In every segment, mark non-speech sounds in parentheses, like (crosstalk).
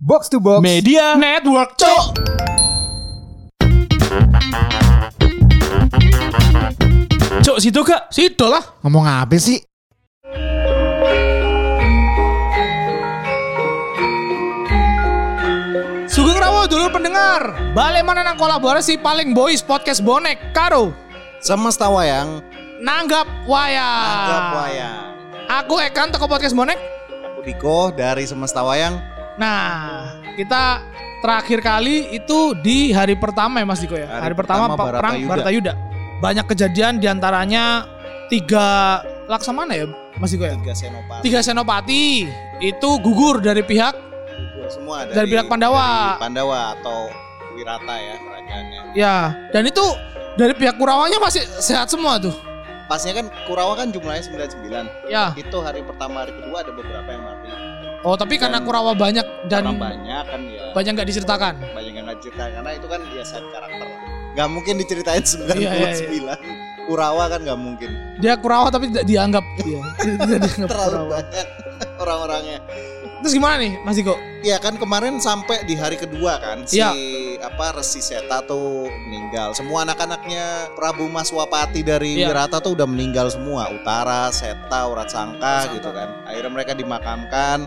Box to Box Media Network, Cok. Cok, situ kak. Situ lah. Ngomong apa sih? Sugeng Rawo dulu pendengar. Balik mana nang kolaborasi paling boys podcast bonek karo Semesta wayang, nanggap wayang. anggap wayang. Aku Ekan toko podcast bonek. Aku Diko dari Semesta Wayang. Nah, kita terakhir kali itu di hari pertama ya Mas Diko ya. Hari, Hari pertama, pertama pa- perang. Baratayuda. Banyak kejadian di antaranya tiga laksamana ya Mas Diko ya. Tiga senopati. Tiga senopati itu gugur dari pihak Gugur semua Dari pihak Pandawa. dari Pandawa atau Wirata ya kerajaannya. ya dan itu dari pihak Kurawanya masih sehat semua tuh. Pasnya kan Kurawa kan jumlahnya 99. Ya. Itu hari pertama, hari kedua ada beberapa yang mati. Oh tapi karena Kurawa banyak dan Orang banyak kan ya. banyak nggak diceritakan. Banyak nggak cerita karena itu kan ya side karakter. Gak mungkin diceritain 99. Iya, iya, iya. Kurawa kan gak mungkin. Dia Kurawa tapi tidak dianggap dia. Tidak dianggap (laughs) Terlalu Kurawa. banyak orang-orangnya. Terus gimana nih Mas Diko? Ya kan kemarin sampai di hari kedua kan si Iya. apa Resi Seta tuh meninggal. Semua anak-anaknya Prabu Maswapati dari Iya. Wirata tuh udah meninggal semua. Utara, Seta, Urat Sangka Sangka. gitu kan. Akhirnya mereka dimakamkan.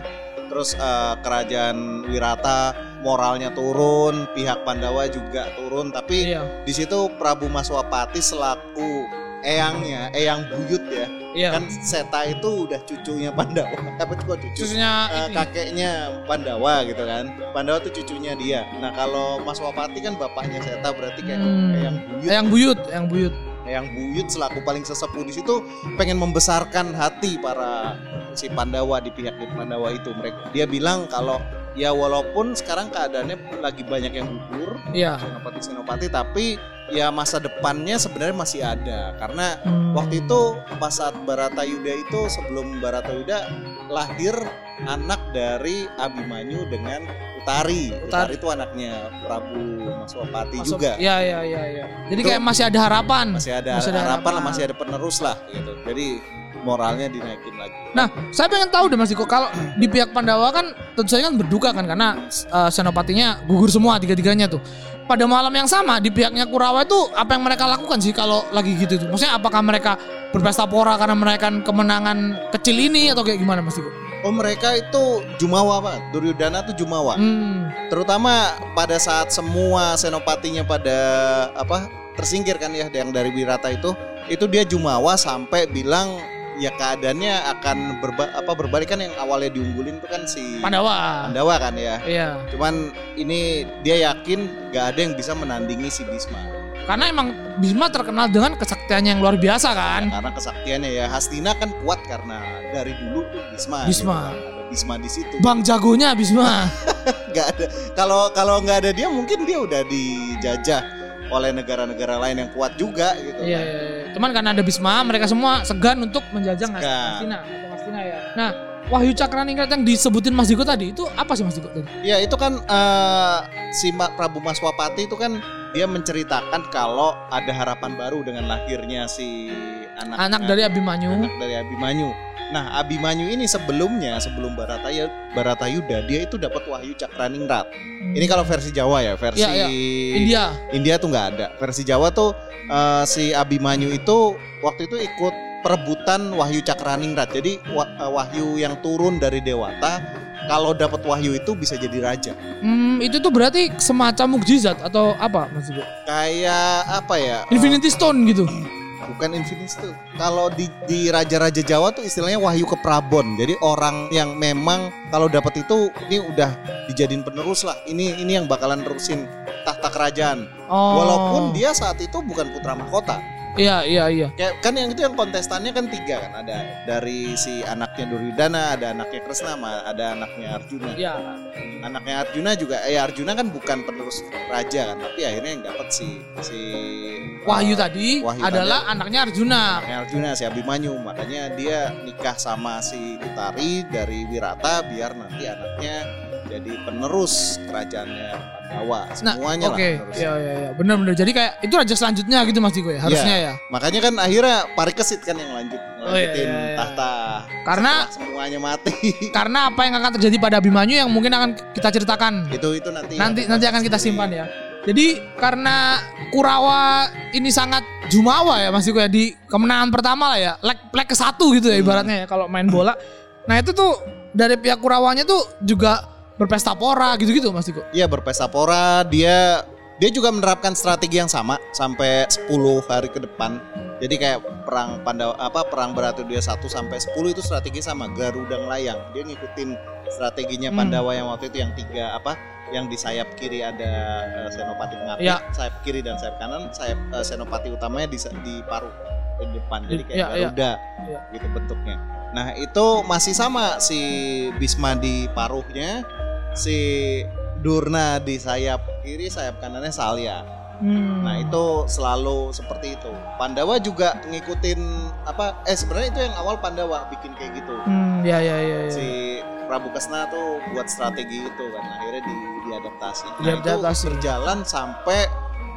Terus eh, kerajaan Wirata moralnya turun, pihak Pandawa juga turun. Tapi Iya. di situ Prabu Maswapati selaku eyangnya, eyang buyut ya. Iya. Kan Seta itu udah cucunya Pandawa. (laughs) Apa itu kok cucu? Susunya Eh, ini. kakeknya Pandawa gitu kan. Pandawa tuh cucunya dia. Nah kalau Mas Wapati kan bapaknya Seta berarti kayak Hmm. yang buyut, yang buyut, yang buyut. Yang buyut selaku paling sesepuh di situ pengen membesarkan hati para si Pandawa di pihak di Pandawa itu mereka. Dia bilang kalau ya walaupun sekarang keadaannya lagi banyak yang gugur Iya. senopati senopati tapi ya masa depannya sebenarnya masih ada karena Hmm. Waktu itu pas saat Baratayuda itu sebelum Baratayuda lahir anak dari Abimanyu dengan Utari. Utari. Utari itu anaknya Prabu Maswapati Masuk- juga. Iya, iya, iya, iya. Jadi Itu kayak masih ada harapan. Masih ada, Masih ada harapan lah, masih ada penerus lah gitu. Jadi moralnya dinaikin lagi. Nah, saya pengen tahu deh Mas Diko, kalau di pihak Pandawa kan tentu saja kan berduka kan karena eh, senopatinya gugur semua tiga-tiganya tuh. Pada malam yang sama di pihaknya Kurawa itu apa yang mereka lakukan sih kalau lagi gitu tuh? Maksudnya apakah mereka berpesta pora karena merayakan kemenangan kecil ini atau kayak gimana Mas Diko? Oh mereka itu Jumawa pak, Duryudana tuh Jumawa. Hmm. Terutama pada saat semua senopatinya pada apa tersingkir kan ya yang dari Wirata itu, itu dia Jumawa sampai bilang ya keadaannya akan berba, apa berbalik kan yang awalnya diunggulin itu kan si Pandawa. Pandawa kan ya. Iya. Cuman ini dia yakin gak ada yang bisa menandingi si Bisma. Karena emang Bisma terkenal dengan kesaktiannya yang luar biasa kan. Karena kesaktiannya ya Hastina kan kuat karena dari dulu tuh Bisma. Bisma. gitu kan. Ada Bisma di situ. Bang jagonya Bisma. (laughs) Gak ada. Kalau kalau nggak ada dia mungkin dia udah dijajah oleh negara-negara lain yang kuat juga gitu. Iya, iya, iya. Cuman karena ada Bisma, mereka semua segan untuk menjajah atau Ngastina ya. Nah, Wahyu Cakraningrat yang disebutin Mas Diko tadi itu apa sih Mas Diko tadi? Ya itu kan eh, si Prabu Maswapati itu kan dia menceritakan kalau ada harapan baru dengan lahirnya si anak Anak dari Abimanyu. anak dari Abimanyu. Nah, Abimanyu ini sebelumnya sebelum Barataya Baratayuda dia itu dapat Wahyu Cakraningrat. Ini kalau versi Jawa ya, versi Iya, iya. India. India tuh nggak ada. Versi Jawa tuh eh, si Abimanyu itu waktu itu ikut perebutan Wahyu Cakraningrat. Jadi eh, wahyu yang turun dari dewata kalau dapat wahyu itu bisa jadi raja. Hmm, itu tuh berarti semacam mukjizat atau apa Mas Diko? Kayak apa ya? eh, Infinity Stone gitu. bukan Infinity tuh. Kalau di di raja-raja Jawa tuh istilahnya wahyu ke Prabon. Jadi orang yang memang kalau dapat itu ini udah dijadiin penerus lah. Ini ini yang bakalan terusin tahta kerajaan. Oh. Walaupun dia saat itu bukan putra mahkota. Iya, iya, iya. Kayak kan yang itu yang kontestannya kan tiga kan ada dari si anaknya Duryudana, ada anaknya Kresna, ada anaknya Arjuna. Iya. Anaknya Arjuna juga eh Arjuna kan bukan penerus raja kan, tapi akhirnya yang dapat si si Wahyu uh, tadi Wahyu adalah anaknya Arjuna. anaknya Arjuna si Abimanyu, makanya dia nikah sama si Utari dari Wirata biar nanti anaknya jadi penerus kerajaannya Pandawa. Nah, Semuanya oke. lah penerus. Iya iya iya. Benar benar. Jadi kayak itu raja selanjutnya gitu Mas Diko ya. Harusnya ya. Makanya kan akhirnya Parikesit kan yang lanjut Oh, iya, iya, iya. tahta. Karena- semuanya mati. (laughs) Karena apa yang akan terjadi pada Abimanyu yang mungkin akan kita ceritakan. itu itu nanti nanti ada nanti akan kita simpan ya. Jadi karena Kurawa ini sangat jumawa ya Mas Diko ya di kemenangan pertama lah ya, leg leg ke satu gitu ya Hmm. ibaratnya ya kalau main bola. Nah itu tuh dari pihak Kurawanya tuh juga berpesta pora gitu-gitu Mas Diko. Iya berpesta pora dia dia juga menerapkan strategi yang sama sampai 10 hari ke depan. Jadi kayak perang Pandawa apa perang Baratu dia 1 sampai 10 itu strategi sama Garuda Layang. Dia ngikutin strateginya Hmm. Pandawa yang waktu itu yang tiga apa yang di sayap kiri ada eh, senopati pengapit, Iya. sayap kiri dan sayap kanan, sayap eh, senopati utamanya di di paruh di depan. Jadi kayak Iya, iya. Garuda Iya. gitu bentuknya. Nah, itu masih sama si Bisma di paruhnya, si Durna di sayap kiri, sayap kanannya Salya. Hmm. Nah, itu selalu seperti itu. Pandawa juga ngikutin apa eh sebenarnya itu yang awal Pandawa bikin kayak gitu. Hmm, ya ya ya. ya. Si Prabu Kesna tuh buat strategi itu kan akhirnya di diadaptasi. Nah, Diadaptasi. itu berjalan sampai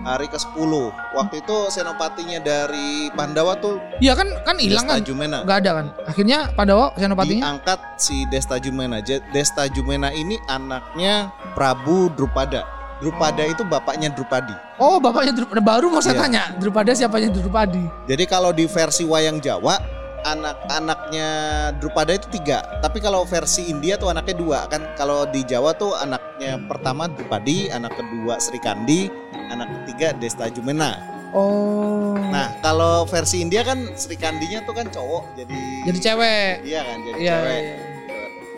hari ke-10. Waktu itu senopatinya dari Pandawa tuh Iya kan kan hilang kan? Jumena. Nggak ada kan? Akhirnya Pandawa senopatinya. diangkat si Desta Jumena. Desta Jumena ini anaknya Prabu Drupada. Drupada itu bapaknya Drupadi. Oh bapaknya Drupada baru mau saya Iya. tanya Drupada siapanya Drupadi? Jadi kalau di versi wayang Jawa anak-anaknya Drupada itu tiga. Tapi kalau versi India tuh anaknya dua kan. Kalau di Jawa tuh anaknya pertama Drupadi, anak kedua Sri Kandi, anak ketiga Desta Jumena. Oh. Nah kalau versi India kan Sri Kandinya tuh kan cowok jadi jadi cewek. Iya kan jadi Iya. cewek. iya.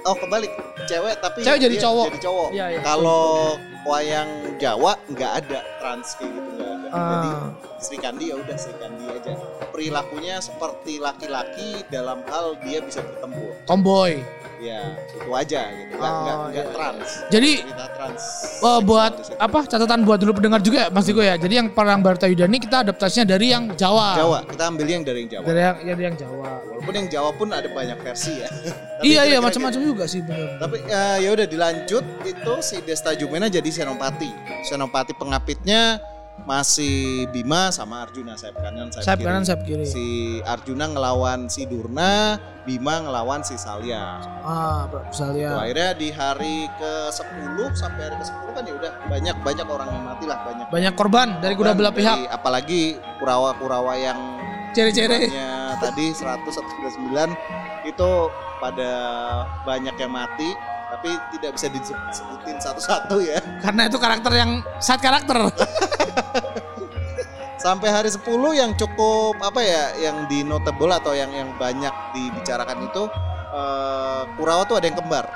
Oh kebalik cewek tapi Cewek jadi cowok. Jadi cowok. Iya, iya. Kalau wayang Jawa nggak ada trans kayak gitu nggak ada. Jadi Ah. Sri Kandi ya udah Sri Kandi aja. Perilakunya seperti laki-laki dalam hal dia bisa bertempur. Tomboy. Ya itu aja gitu. Nggak Oh, nggak nggak iya. trans. Jadi Cerita trans. Oh, buat seksual apa catatan buat dulu pendengar juga ya Mas Diko ya. Jadi yang perang Bartayuda ini kita adaptasinya dari yang Jawa. Jawa kita ambilnya yang dari yang Jawa. Dari yang, dari yang Jawa. Walaupun yang Jawa pun ada banyak versi ya. (laughs) Tapi iya iya macam-macam juga sih benar. Tapi eh, ya udah dilanjut itu si Desta Jumena jadi senopati. Senopati pengapitnya masih Bima sama Arjuna sayap kanan sayap, Sayap kiri. kanan sayap kiri. Si Arjuna ngelawan si Durna, Bima ngelawan si Salya. Ah, Prabu Tuh, Salya. akhirnya di hari ke-10 sampai hari ke-10 kan ya udah banyak banyak orang yang mati lah banyak. Banyak korban dari kedua belah Dari- pihak. Apalagi Kurawa-Kurawa yang Cere-cere. tadi 100 199 itu pada banyak yang mati tapi tidak bisa disebutin satu-satu ya. Karena itu karakter yang side karakter. (laughs) Sampai hari 10 yang cukup apa ya yang di notable atau yang yang banyak dibicarakan itu eh, Kurawa tuh ada yang kembar.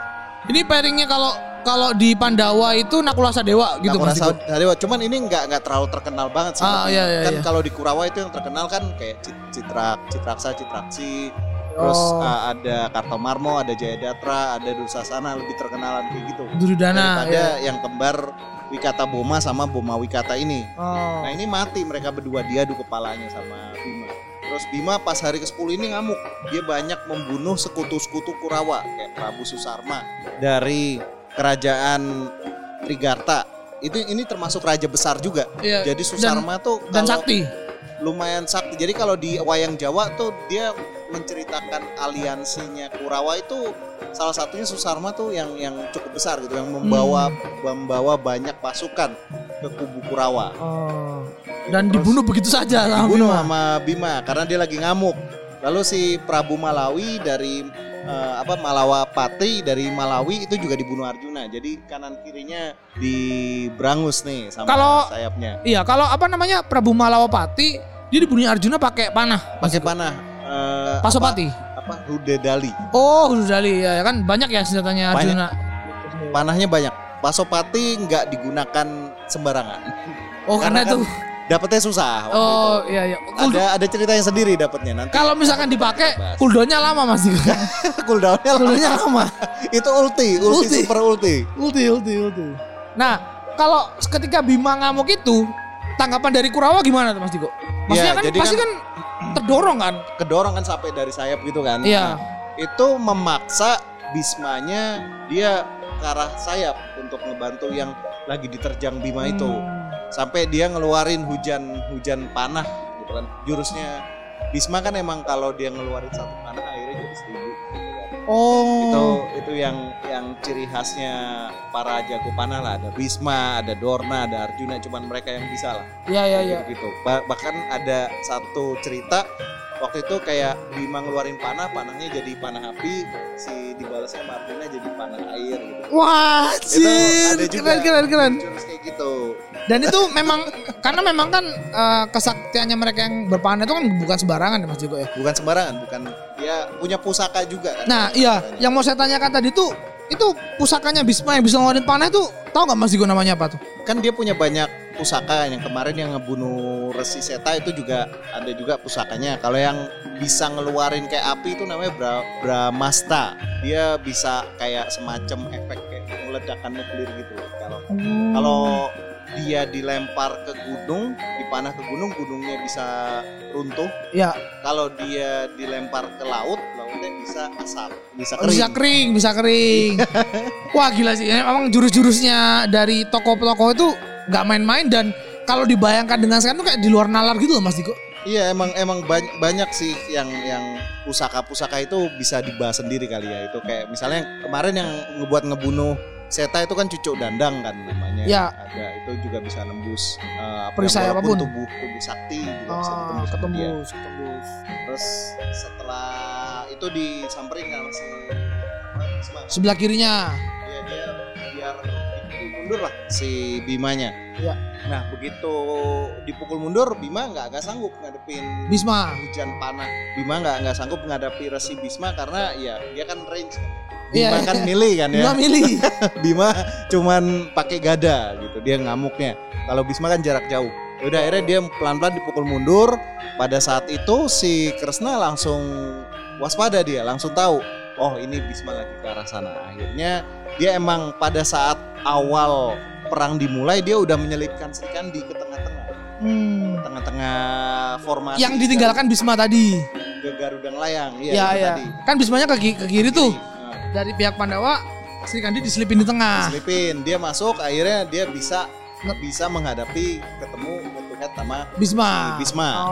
ini pairingnya kalau kalau di Pandawa itu Nakulasa Dewa gitu Nakula Mas Diko. Sadewa. Cuman ini nggak nggak terlalu terkenal banget sih. Ah, iya, iya, kan iya. kalau di Kurawa itu yang terkenal kan kayak Cit- Citra Citraksa, Citraksi, terus Oh. uh, ada Kartomarmo, ada Jayadatra, ada Dursasana lebih terkenalan kayak gitu. Duryudana Daripada ya. yang kembar Wikata Boma sama Boma Wikata ini. Oh. Nah ini mati mereka berdua diadu kepalanya sama Bima. Terus Bima pas hari ke-10 ini ngamuk. Dia banyak membunuh sekutu-sekutu Kurawa kayak Prabu Susarma dari kerajaan Trigarta. Itu ini termasuk raja besar juga. Iya, Jadi Susarma tuh dan kalau sakti. lumayan sakti. Jadi kalau di wayang Jawa tuh dia menceritakan aliansinya Kurawa itu salah satunya Susarma tuh yang yang cukup besar gitu yang membawa membawa banyak pasukan ke kubu Kurawa. Oh. Dan Terus dibunuh begitu saja sama dibunuh Bima. sama Bima karena dia lagi ngamuk. Lalu si Prabu Malawi dari eh, apa Malawapati dari Malawi itu juga dibunuh Arjuna. Jadi kanan kirinya diberangus nih sama Kalau- sayapnya. Iya, kalau apa namanya Prabu Malawapati dia dibunuh Arjuna pakai panah. Pakai panah. Eh, Pasopati. Apa, apa Rudedali. Oh, Hudali ya kan banyak ya senjatanya Banyak. Arjuna. Panahnya banyak. Pasopati nggak digunakan sembarangan. Oh, karena, Karena itu. Dapetnya susah. waktu Oh, itu. iya iya. Cool- Ada ada ceritanya sendiri dapatnya nanti. Kalau misalkan dipakai cooldownnya lama Mas (laughs) Diko. Cooldownnya lama. cooldownnya lama. (laughs) Itu ulti, ulti, Ulti. super ulti. Ulti, ulti, ulti. Nah, kalau ketika Bima ngamuk itu, tanggapan dari Kurawa gimana tuh Mas Diko? Maksudnya Iya, kan pasti kan- kan, terdorong kan? Kedorong kan sampai dari sayap gitu kan. Iya. Nah, itu memaksa Bismanya dia ke arah sayap untuk ngebantu yang lagi diterjang Bima itu. Hmm. Sampai dia ngeluarin hujan hujan panah gitu kan. Jurusnya Bisma kan emang kalau dia ngeluarin satu panah gitu kan. Oh. Itu itu yang yang ciri khasnya para jago panah lah. Ada Bisma, ada Dorna, ada Arjuna. Cuman mereka yang bisa lah. Iya iya iya. gitu. Ba- bahkan ada satu cerita waktu itu kayak Bima ngeluarin panah, panahnya jadi panah api, si dibalasnya sama Arjuna jadi panah air gitu. Wah, Itu ada juga Keren keren keren. jurus kayak gitu. Dan itu memang karena memang kan eh, kesaktiannya mereka yang berpanah itu kan bukan sembarangan ya Mas Joko ya. Bukan sembarangan, bukan dia punya pusaka juga kan. Nah, iya, yang mau saya tanyakan tadi tuh itu pusakanya Bisma yang bisa ngeluarin panah itu tahu nggak Mas Joko namanya apa tuh? Kan dia punya banyak pusaka yang kemarin yang ngebunuh Resi Seta itu juga ada juga pusakanya. Kalau yang bisa ngeluarin kayak api itu namanya Bra Bramasta. Dia bisa kayak semacam efek kayak meledakan nuklir gitu. Kalau Kalau dia dilempar ke gunung, dipanah ke gunung, gunungnya bisa runtuh. ya Kalau dia dilempar ke laut, lautnya bisa asap, bisa kering. bisa kering, bisa (laughs) kering. Wah gila sih, emang jurus-jurusnya dari tokoh-tokoh itu nggak main-main dan kalau dibayangkan dengan sekarang tuh kayak di luar nalar gitu loh Mas Diko. Iya, emang emang banyak, banyak sih yang yang pusaka-pusaka itu bisa dibahas sendiri kali ya. Itu kayak misalnya kemarin yang ngebuat ngebunuh Seta itu kan cucuk dandang kan namanya. Ya. Ada itu juga bisa nembus uh, apa Perisai apa pun. tubuh tubuh sakti juga bisa Oh, ditembus sama dia. ketembus, ketembus. Terus setelah itu disamperin apa, Bisma. Sebelah kirinya. dia dia biar dipukul mundur lah si Bimanya. Iya. Nah begitu dipukul mundur Bima nggak nggak sanggup ngadepin Bisma. hujan panah. Bima nggak nggak sanggup menghadapi Resi Bisma karena ya dia kan range. kan. Iya, Bima iya. kan milih kan ya. Bima milih. (laughs) Bima cuman pakai gada gitu dia ngamuknya. Kalau Bisma kan jarak jauh. Ya Udah akhirnya dia pelan-pelan dipukul mundur. Pada saat itu si Kresna langsung waspada dia, langsung tahu. Oh ini Bisma lagi ke arah sana. Akhirnya dia emang pada saat awal perang dimulai dia udah menyelipkan Sri Kandi ke tengah-tengah, Hmm. tengah-tengah formasi. Yang ditinggalkan Bisma tadi. ke Garuda Layang. Iya ya ya. tadi. Kan Bismanya ke, ki- ke kiri tuh. Dari pihak Pandawa Sri Kandi diselipin di tengah. diselipin dia masuk akhirnya dia bisa bisa menghadapi ketemu head to head sama Bisma. Si Bisma. Oh,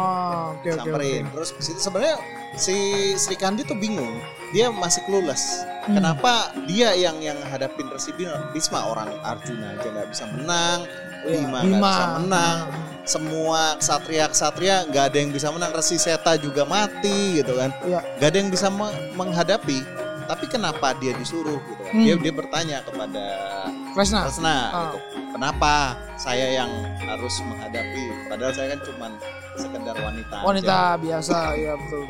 oke oke oke. samperin terus di situ sebenarnya si Sri Kandi tuh bingung dia masih clueless Hmm. kenapa dia yang yang hadapin Resi Bisma orang Arjuna aja nggak bisa menang Iya, Bima nggak bisa menang semua ksatria ksatria nggak ada yang bisa menang Resi Seta juga mati gitu kan Iya. nggak ada yang bisa me- menghadapi tapi kenapa dia disuruh gitu kan Hmm. dia dia bertanya kepada Kresna. Kresna Ah. gitu. Kenapa saya yang harus menghadapi padahal saya kan cuman sekedar wanita. aja. Wanita biasa, ya betul.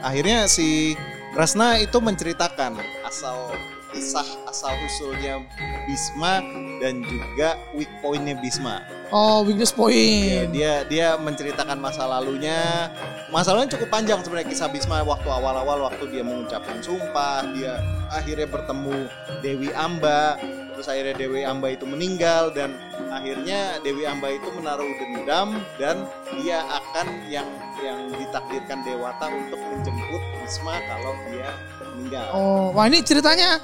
Akhirnya si Kresna itu menceritakan asal kisah asal usulnya Bisma dan juga weak pointnya Bisma. Oh, weakness point. dia dia menceritakan masa lalunya. Masalahnya cukup panjang sebenarnya kisah Bisma waktu awal-awal waktu dia mengucapkan sumpah, dia akhirnya bertemu Dewi Amba, terus akhirnya Dewi Amba itu meninggal dan akhirnya Dewi Amba itu menaruh dendam dan dia akan yang yang ditakdirkan Dewata untuk menjemput Bisma kalau dia meninggal. Oh, wah ini ceritanya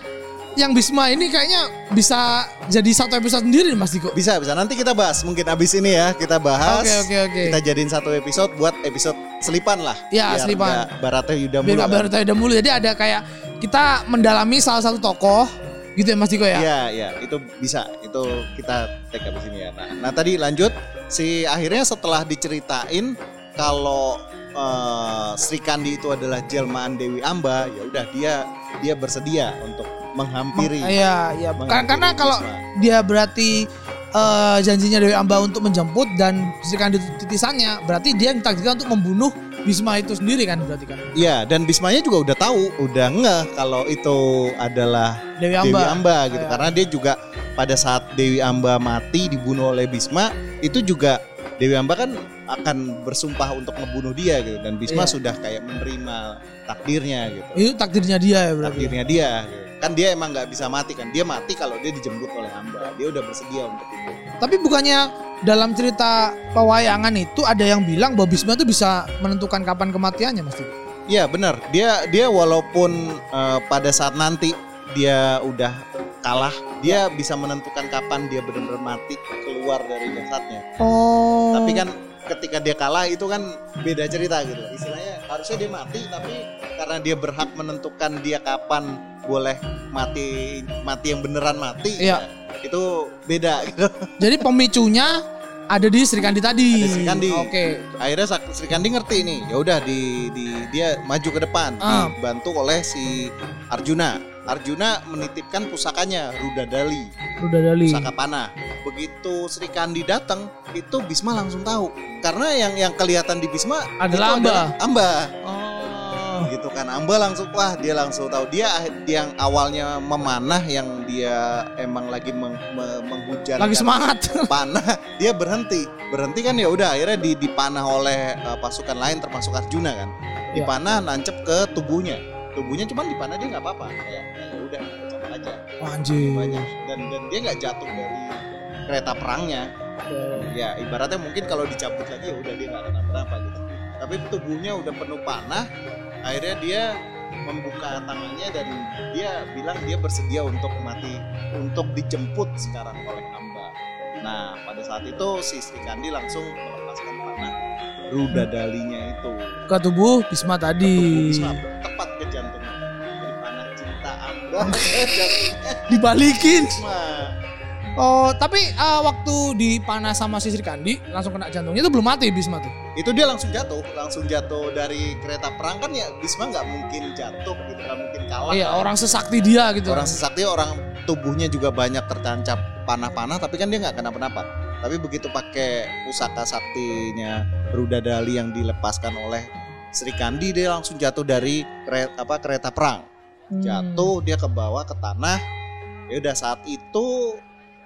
yang Bisma ini kayaknya bisa jadi satu episode sendiri Mas Diko. Bisa bisa nanti kita bahas mungkin abis ini ya kita bahas. Oke oke oke. Kita jadiin satu episode buat episode selipan lah. Ya, Biar selipan. Baratnya Yuda Biar mulu kan. baru tahu mulu. Jadi ada kayak kita mendalami salah satu tokoh gitu ya Mas Diko ya. Iya, iya, itu bisa. Itu kita take abis ini ya. Nah, nah tadi lanjut si akhirnya setelah diceritain kalau eh, Sri Kandi itu adalah jelmaan Dewi Amba, ya udah dia dia bersedia untuk menghampiri. Iya, iya. Menghampiri karena kalau dia berarti eh, janjinya Dewi Amba untuk menjemput dan Sri Kandi titisannya, berarti dia ditakdirkan untuk membunuh Bisma itu sendiri kan berarti kan. Iya, dan Bismanya juga udah tahu, udah ngeh kalau itu adalah Dewi Dewi Amba. Amba gitu Iya. karena dia juga pada saat Dewi Amba mati dibunuh oleh Bisma itu juga Dewi Amba kan akan bersumpah untuk membunuh dia gitu dan Bisma Iya. sudah kayak menerima takdirnya gitu Itu takdirnya dia ya berarti. takdirnya dia gitu. Kan dia emang nggak bisa mati kan dia mati kalau dia dijemput oleh Amba dia udah bersedia untuk itu Tapi bukannya dalam cerita pewayangan itu ada yang bilang bahwa Bisma itu bisa menentukan kapan kematiannya Mas. Iya benar dia dia walaupun eh, pada saat nanti dia udah kalah dia bisa menentukan kapan dia benar-benar mati keluar dari jasadnya. Oh. Tapi kan ketika dia kalah itu kan beda cerita gitu. Istilahnya harusnya dia mati tapi karena dia berhak menentukan dia kapan boleh mati mati yang beneran mati. Iya. ya, itu beda (laughs) gitu. Jadi pemicunya ada di Sri Kandi tadi. Ada Sri Kandi. Oke. Akhirnya Sak- Sri Kandi ngerti nih. Ya udah di, di dia maju ke depan Ah. dibantu oleh si Arjuna. Arjuna menitipkan pusakanya Rudadali, Udah dali. pusaka panah. Begitu Sri Kandi datang, itu Bisma langsung tahu. Karena yang yang kelihatan di Bisma Adalah itu Amba. Amba. Oh. Gitu kan. Amba langsung wah dia langsung tahu. Dia yang awalnya memanah yang dia emang lagi meng, me- menghujan Lagi semangat. (laughs) panah dia berhenti. Berhenti kan ya udah akhirnya di, dipanah oleh uh, pasukan lain termasuk Arjuna kan. Ya. dipanah nancep ke tubuhnya. Tubuhnya cuman dipanah dia nggak apa-apa. Kayak ya udah aja. Anjir. dan dan dia nggak jatuh dari kereta perangnya. Ya ibaratnya mungkin kalau dicabut lagi ya udah dia nggak kenapa-napa gitu. Tapi tubuhnya udah penuh panah akhirnya dia membuka tangannya dan dia bilang dia bersedia untuk mati untuk dijemput sekarang oleh Amba nah pada saat itu si Sri Kandi langsung melepaskan panah rudadalinya itu. Ke tubuh Bisma tadi. Tubuh Bisma tepat ke jantungnya jadi panah cinta jantungnya Dibalikin. Bisma Oh, tapi eh, waktu dipanah sama si Sri Kandi langsung kena jantungnya itu belum mati Bisma tuh. itu dia langsung jatuh langsung jatuh dari kereta perang kan ya Bisma nggak mungkin jatuh gitu nggak mungkin kalah Iya, kan. orang sesakti dia gitu. orang sesakti orang tubuhnya juga banyak tertancap panah-panah tapi kan dia nggak kenapa-napa tapi begitu pakai pusaka saktinya Rudadali yang dilepaskan oleh Sri Kandi dia langsung jatuh dari kereta, apa kereta perang Hmm. jatuh dia ke bawah ke tanah ya udah saat itu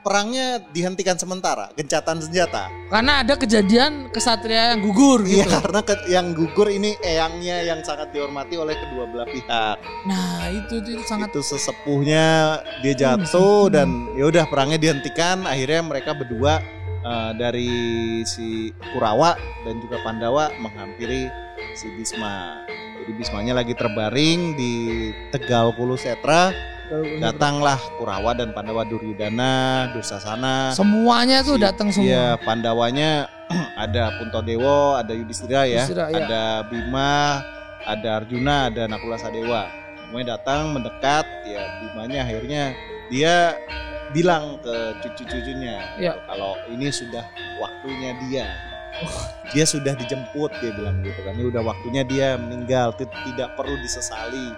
perangnya dihentikan sementara gencatan senjata Karena ada kejadian kesatria yang gugur Iya gitu. karena ke- yang gugur ini eyangnya yang sangat dihormati oleh kedua belah pihak. Nah, itu itu, sangat Itu sesepuhnya dia jatuh dan ya udah perangnya dihentikan. Akhirnya mereka berdua eh, dari si Kurawa dan juga Pandawa menghampiri si Bisma. Jadi Bismanya lagi terbaring di Tegal Pulusetra. Datanglah Kurawa dan Pandawa Duryudana, Dursasana. semuanya tuh Si- datang semua. Iya, Pandawanya (clears throat) ada Puntodewo, ada Yudhistira ya, Yudhistira, iya. ada Bima, ada Arjuna, ada Nakula Sadewa. Semuanya datang mendekat, ya Bimanya akhirnya dia bilang ke cucu-cucunya gitu, kalau ini sudah waktunya dia. Dia sudah dijemput dia bilang gitu kan. Ini udah waktunya dia meninggal, ti- tidak perlu disesali.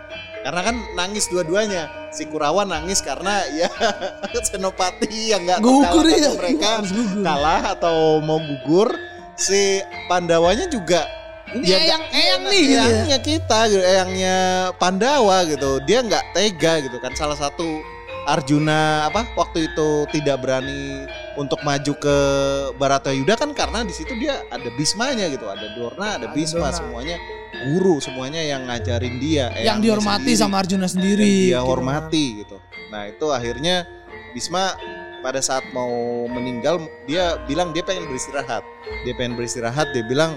Karena kan nangis dua-duanya. Si Kurawa nangis karena ya (laughs) Senopati yang nggak gugur ya. mereka gugur. kalah atau mau gugur si Pandawanya juga Ini dia eyang eyang nih gitu. ya. eyangnya kita gitu, eyangnya Pandawa gitu dia nggak tega gitu kan salah satu Arjuna apa waktu itu tidak berani untuk maju ke Baratayuda kan karena di situ dia ada Bismanya gitu ada Dorna ada Bisma semuanya guru semuanya yang ngajarin dia Yang eyangnya dihormati sendiri sama Arjuna yang sendiri. dia gitu. hormati gitu. Nah itu akhirnya Bisma pada saat mau meninggal dia bilang dia pengen beristirahat. Dia pengen beristirahat. Dia bilang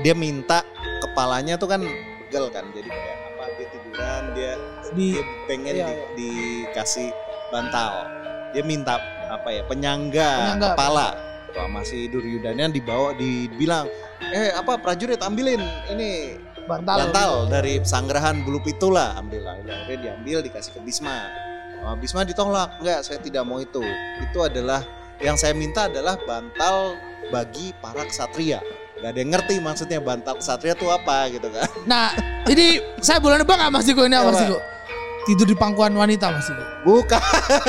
dia minta kepalanya tuh kan pegel kan jadi kayak apa dia tiduran dia Di dia pengen iya, di- dikasih bantal. Dia minta apa ya penyangga, Penyangga. kepala. Sama si Duryudana dibawa dibilang eh apa prajurit ambilin ini bantal. bantal dari sanggerahan bulu pitula ambil lah akhirnya diambil dikasih ke Bisma Oh, Bisma ditolak enggak saya tidak mau itu itu adalah yang saya minta adalah bantal bagi para ksatria Gak ada yang ngerti maksudnya bantal ksatria itu apa gitu kan Nah, ini saya boleh nebak nggak Mas Diko ini apa Mas? Diko? Tidur di pangkuan wanita Mas Diko. bukan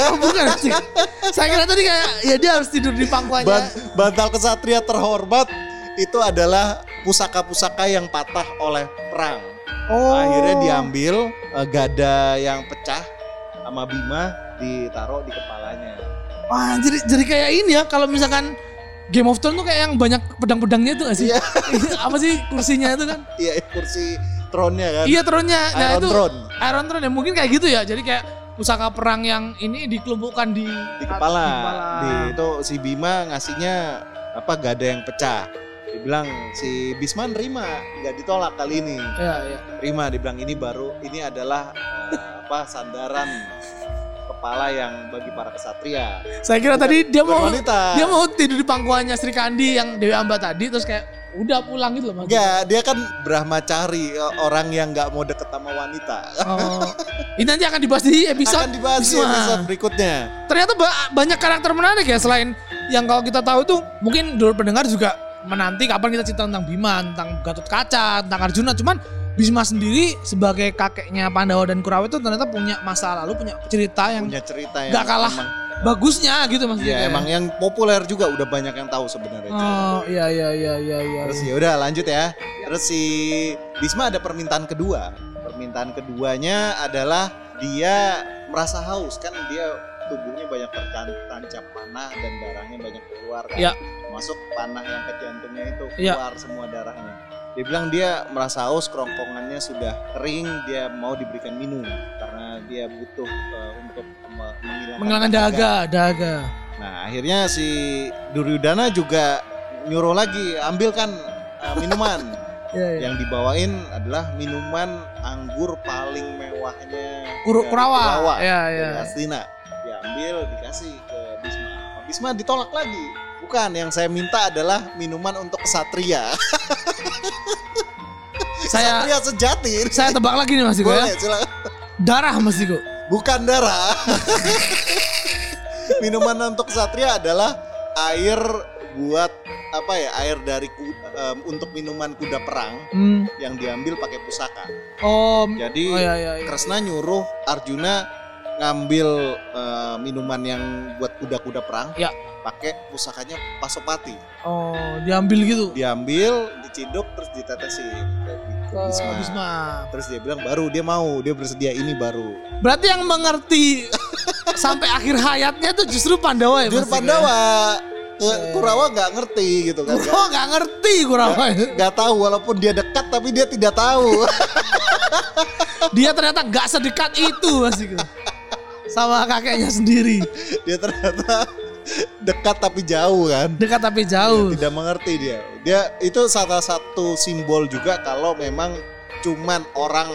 Oh, bukan Mas Diko. Saya kira tadi kayak ya dia harus tidur di pangkuannya. Ban- bantal ksatria terhormat itu adalah pusaka-pusaka yang patah oleh perang oh. akhirnya diambil eh, gada yang pecah sama Bima ditaruh di kepalanya Wah, jadi jadi kayak ini ya kalau misalkan Game of Thrones tuh kayak yang banyak pedang-pedangnya tuh gak sih? Iya. (laughs) apa sih kursinya itu kan? iya kursi tronnya kan Iya tronnya. Nah Iron itu Throne. Iron Throne ya mungkin kayak gitu ya. Jadi kayak pusaka perang yang ini dikelompokkan di di kepala. Di kepala. Di, itu si Bima ngasihnya apa gada yang pecah. Dibilang si Bisma nerima, nggak ditolak kali ini. Iya, iya. Terima, dibilang ini baru ini adalah eh, apa sandaran kepala yang bagi para kesatria. Saya kira tadi dia mau wanita. dia mau tidur di pangkuannya Sri Kandi yang Dewi Amba tadi terus kayak udah pulang gitu loh Mas. Enggak, dia kan Brahmacari, eh, orang yang nggak mau deket sama wanita. Oh. Ini nanti akan dibahas di episode Akan dibahas di episode berikutnya. Ternyata ba- banyak karakter menarik ya selain yang kalau kita tahu tuh mungkin dulu pendengar juga menanti kapan kita cerita tentang Bima, tentang Gatot Kaca, tentang Arjuna. Cuman Bima sendiri sebagai kakeknya Pandawa dan Kurawa itu ternyata punya masa lalu, punya cerita yang Punya cerita yang nggak kalah emang, bagusnya gitu maksudnya. ya, emang yang populer juga udah banyak yang tahu sebenarnya. Oh iya iya iya iya iya. Terus ya udah lanjut ya. Terus si Bisma ada permintaan kedua. Permintaan keduanya adalah dia merasa haus kan dia tubuhnya banyak tertancap panah dan darahnya banyak keluar kan. Iya. Masuk panah yang ke jantungnya itu Iya. keluar semua darahnya. Dia bilang dia merasa haus, kerongkongannya sudah kering, dia mau diberikan minum karena dia butuh eh, untuk me- menghilangkan Menghilangkan dahaga. dahaga. Nah akhirnya si Duryudana juga nyuruh lagi ambilkan uh, minuman (laughs) Iya iya. yang dibawain adalah minuman anggur paling mewahnya Kuru- dari Kurawa. Iya, dari iya. Astina diambil dikasih ke Bisma Bisma ditolak lagi bukan yang saya minta adalah minuman untuk kesatria (laughs) Saya kesatria sejati saya tebak lagi nih Mas Diko ya. silakan Darah Mas Diko. bukan darah (laughs) minuman untuk kesatria adalah air buat apa ya air dari em, untuk minuman kuda perang Hmm. yang diambil pakai pusaka. Oh, Jadi oh ya ya. ya. Kresna nyuruh Arjuna ngambil eh, minuman yang buat kuda-kuda perang, Ya. Pakai pusakanya Pasopati. Oh, diambil gitu. Diambil, diciduk, terus ditetesin ke Ke Bisma. Bisma. Terus dia bilang baru dia mau, dia bersedia ini baru. Berarti yang mengerti (laughs) sampai akhir hayatnya itu justru Pandawa ya Diko ya? Pandawa, ke Kurawa nggak ngerti gitu kan? Kurawa nggak ngerti Kurawa. Nggak tahu walaupun dia dekat tapi dia tidak tahu. (laughs) Dia ternyata nggak sedekat itu Mas Diko. Sama kakeknya sendiri. dia ternyata dekat tapi jauh kan. Dekat tapi jauh. tidak mengerti dia. Dia itu salah satu simbol juga kalau memang cuman orang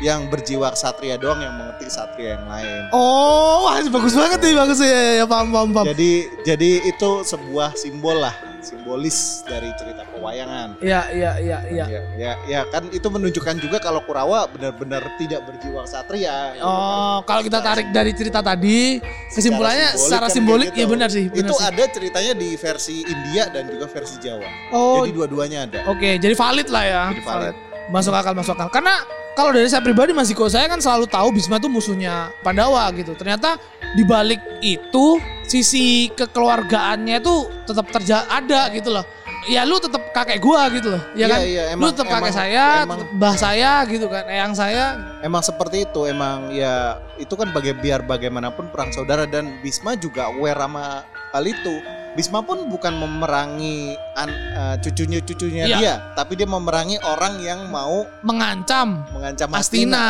yang berjiwa ksatria doang yang mengerti ksatria yang lain. Oh, wah bagus banget nih, bagus ya, ya, ya paham, paham, paham. Jadi jadi itu sebuah simbol lah, simbolis dari cerita pewayangan. Iya, iya, iya, iya. Ya, ya, ya kan itu menunjukkan juga kalau Kurawa benar-benar tidak berjiwa ksatria. gitu kan. Oh, kalau kita tarik dari cerita tadi, kesimpulannya secara kan simbolik, ya benar sih. benar Itu sih. ada ceritanya di versi India dan juga versi Jawa. Oh, Jadi dua-duanya ada. oke, jadi valid lah ya. Jadi valid. Masuk akal, masuk akal. Karena kalau dari saya pribadi Mas Diko, saya kan selalu tahu Bisma itu musuhnya Pandawa gitu. Ternyata di balik itu sisi kekeluargaannya itu tetap terja ada gitu loh. Ya lu tetap kakek gua gitu loh. Ya Iya, kan? iya, lu emang- tetap kakek emang- saya, emang- tetap mbah saya gitu kan, eyang saya. Emang seperti itu, emang ya itu kan baga- biar bagaimanapun perang saudara dan Bisma juga aware sama hal itu. Bisma pun bukan memerangi an- eh, cucunya-cucunya Iya. dia, tapi dia memerangi orang yang mau mengancam mengancam Astina. Astina.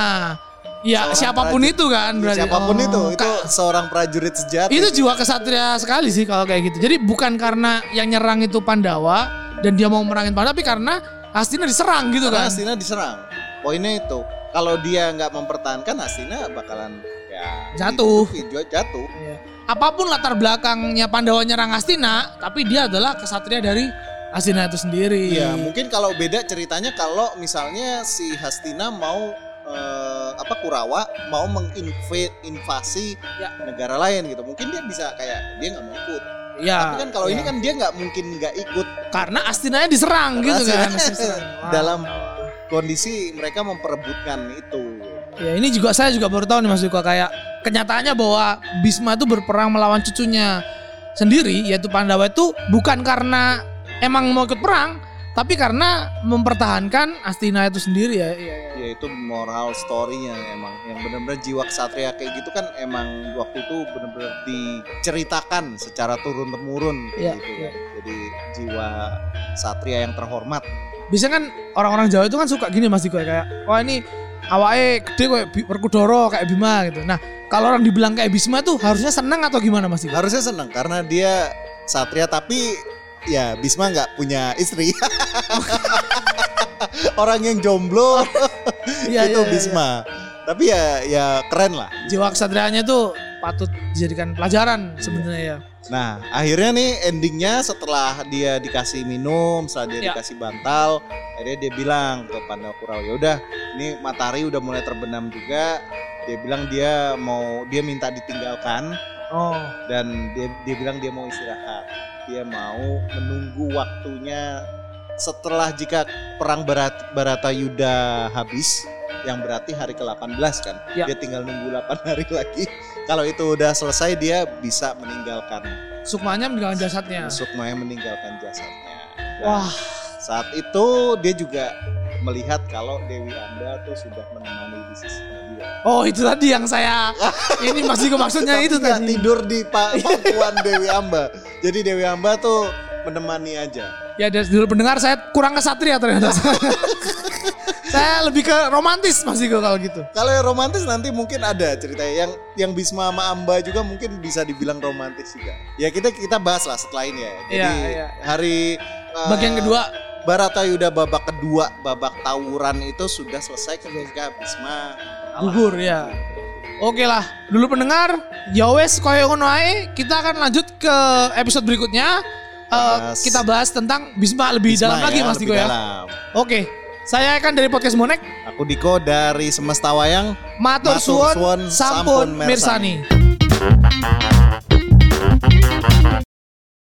Ya Seorang siapa pun prajurit. itu kan Ya, berarti. siapa pun Oh, itu, itu seorang prajurit sejati. itu jiwa kesatria sekali sih kalau kayak gitu. Jadi bukan karena yang nyerang itu Pandawa dan dia mau merangin Pandawa, tapi karena Astina diserang gitu Karena kan. Astina diserang. Poinnya itu, kalau dia nggak mempertahankan Astina bakalan ya Jatuh. jatuh. Iya. Apa pun latar belakangnya Pandawa nyerang Astina, tapi dia adalah kesatria dari Astina itu sendiri. Iya, mungkin kalau beda ceritanya kalau misalnya si Hastina mau eh, apa Kurawa mau menginvade invasi Ya. negara lain gitu. Mungkin dia bisa kayak dia nggak mau ikut. Iya. Tapi kan kalau iya. ini kan dia nggak mungkin nggak ikut karena Astinanya diserang gitu kan. Astina- Diserang. (laughs) Wah. dalam kondisi mereka memperebutkan itu. Ya ini juga saya juga baru tahu nih Mas Diko kayak kenyataannya bahwa Bisma itu berperang melawan cucunya sendiri yaitu Pandawa itu bukan karena emang mau ikut perang tapi karena mempertahankan Astina itu sendiri ya. Iya, iya. Ya itu moral story-nya emang yang benar-benar jiwa ksatria kayak gitu kan emang waktu itu benar-benar diceritakan secara turun temurun Iya, gitu iya. kan. Jadi jiwa satria yang terhormat. Biasanya kan orang-orang Jawa itu kan suka gini Mas Diko ya, kayak wah ini awake gede kayak Werkudara kayak Bima gitu. Nah, kalau orang dibilang kayak Bisma tuh harusnya senang atau gimana Mas? Harusnya senang karena dia satria tapi ya Bisma nggak punya istri. (laughs) Orang yang jomblo Iya, (laughs) itu iya, iya, Bisma. Tapi ya ya keren lah. Jiwa kesatriaannya tuh patut dijadikan pelajaran sebenarnya ya. Nah, akhirnya nih endingnya setelah dia dikasih minum, setelah dia Ya. dikasih bantal, akhirnya dia bilang ke Pandawa Kurawa, ya udah, ini matahari udah mulai terbenam juga. Dia bilang dia mau dia minta ditinggalkan Oh, dan dia dia bilang dia mau istirahat. Dia mau menunggu waktunya setelah jika perang Barat Baratayuda habis yang berarti hari ke-18 kan. Ya. Dia tinggal nunggu 8 hari lagi. Kalau itu udah selesai dia bisa meninggalkan Sukmanya meninggalkan jasadnya. Sukmaya meninggalkan jasadnya. Nah, Wah, saat itu dia juga melihat kalau Dewi Amba tuh sudah menemani di sisinya dia. oh itu tadi yang saya (laughs) ini masih maksudnya itu tadi. tidur di pa- (laughs) pangkuan Dewi Amba. Jadi Dewi Amba tuh menemani aja. Ya dari dulu pendengar saya kurang kesatria ternyata. (laughs) saya lebih ke romantis Mas Diko kalau gitu. Kalau yang romantis nanti mungkin ada ceritanya yang yang Bisma sama Amba juga mungkin bisa dibilang romantis juga. Ya kita kita bahas lah setelah ini ya. Jadi Iya, iya. hari uh, Bagian kedua Baratayuda babak kedua babak tawuran itu sudah selesai ketika Bisma gugur ya. Oke lah, dulu pendengar, yowes koyo ngono ae, kita akan lanjut ke episode berikutnya. Eh, Bahas- kita bahas tentang Bisma lebih Bisma dalam lagi Mas Diko ya. dalam. Oke, saya akan dari podcast Monek, Aku Diko dari Semesta Wayang. Matur Matur Suwun, suwun, Sampun sampun mirsani. Mirsani.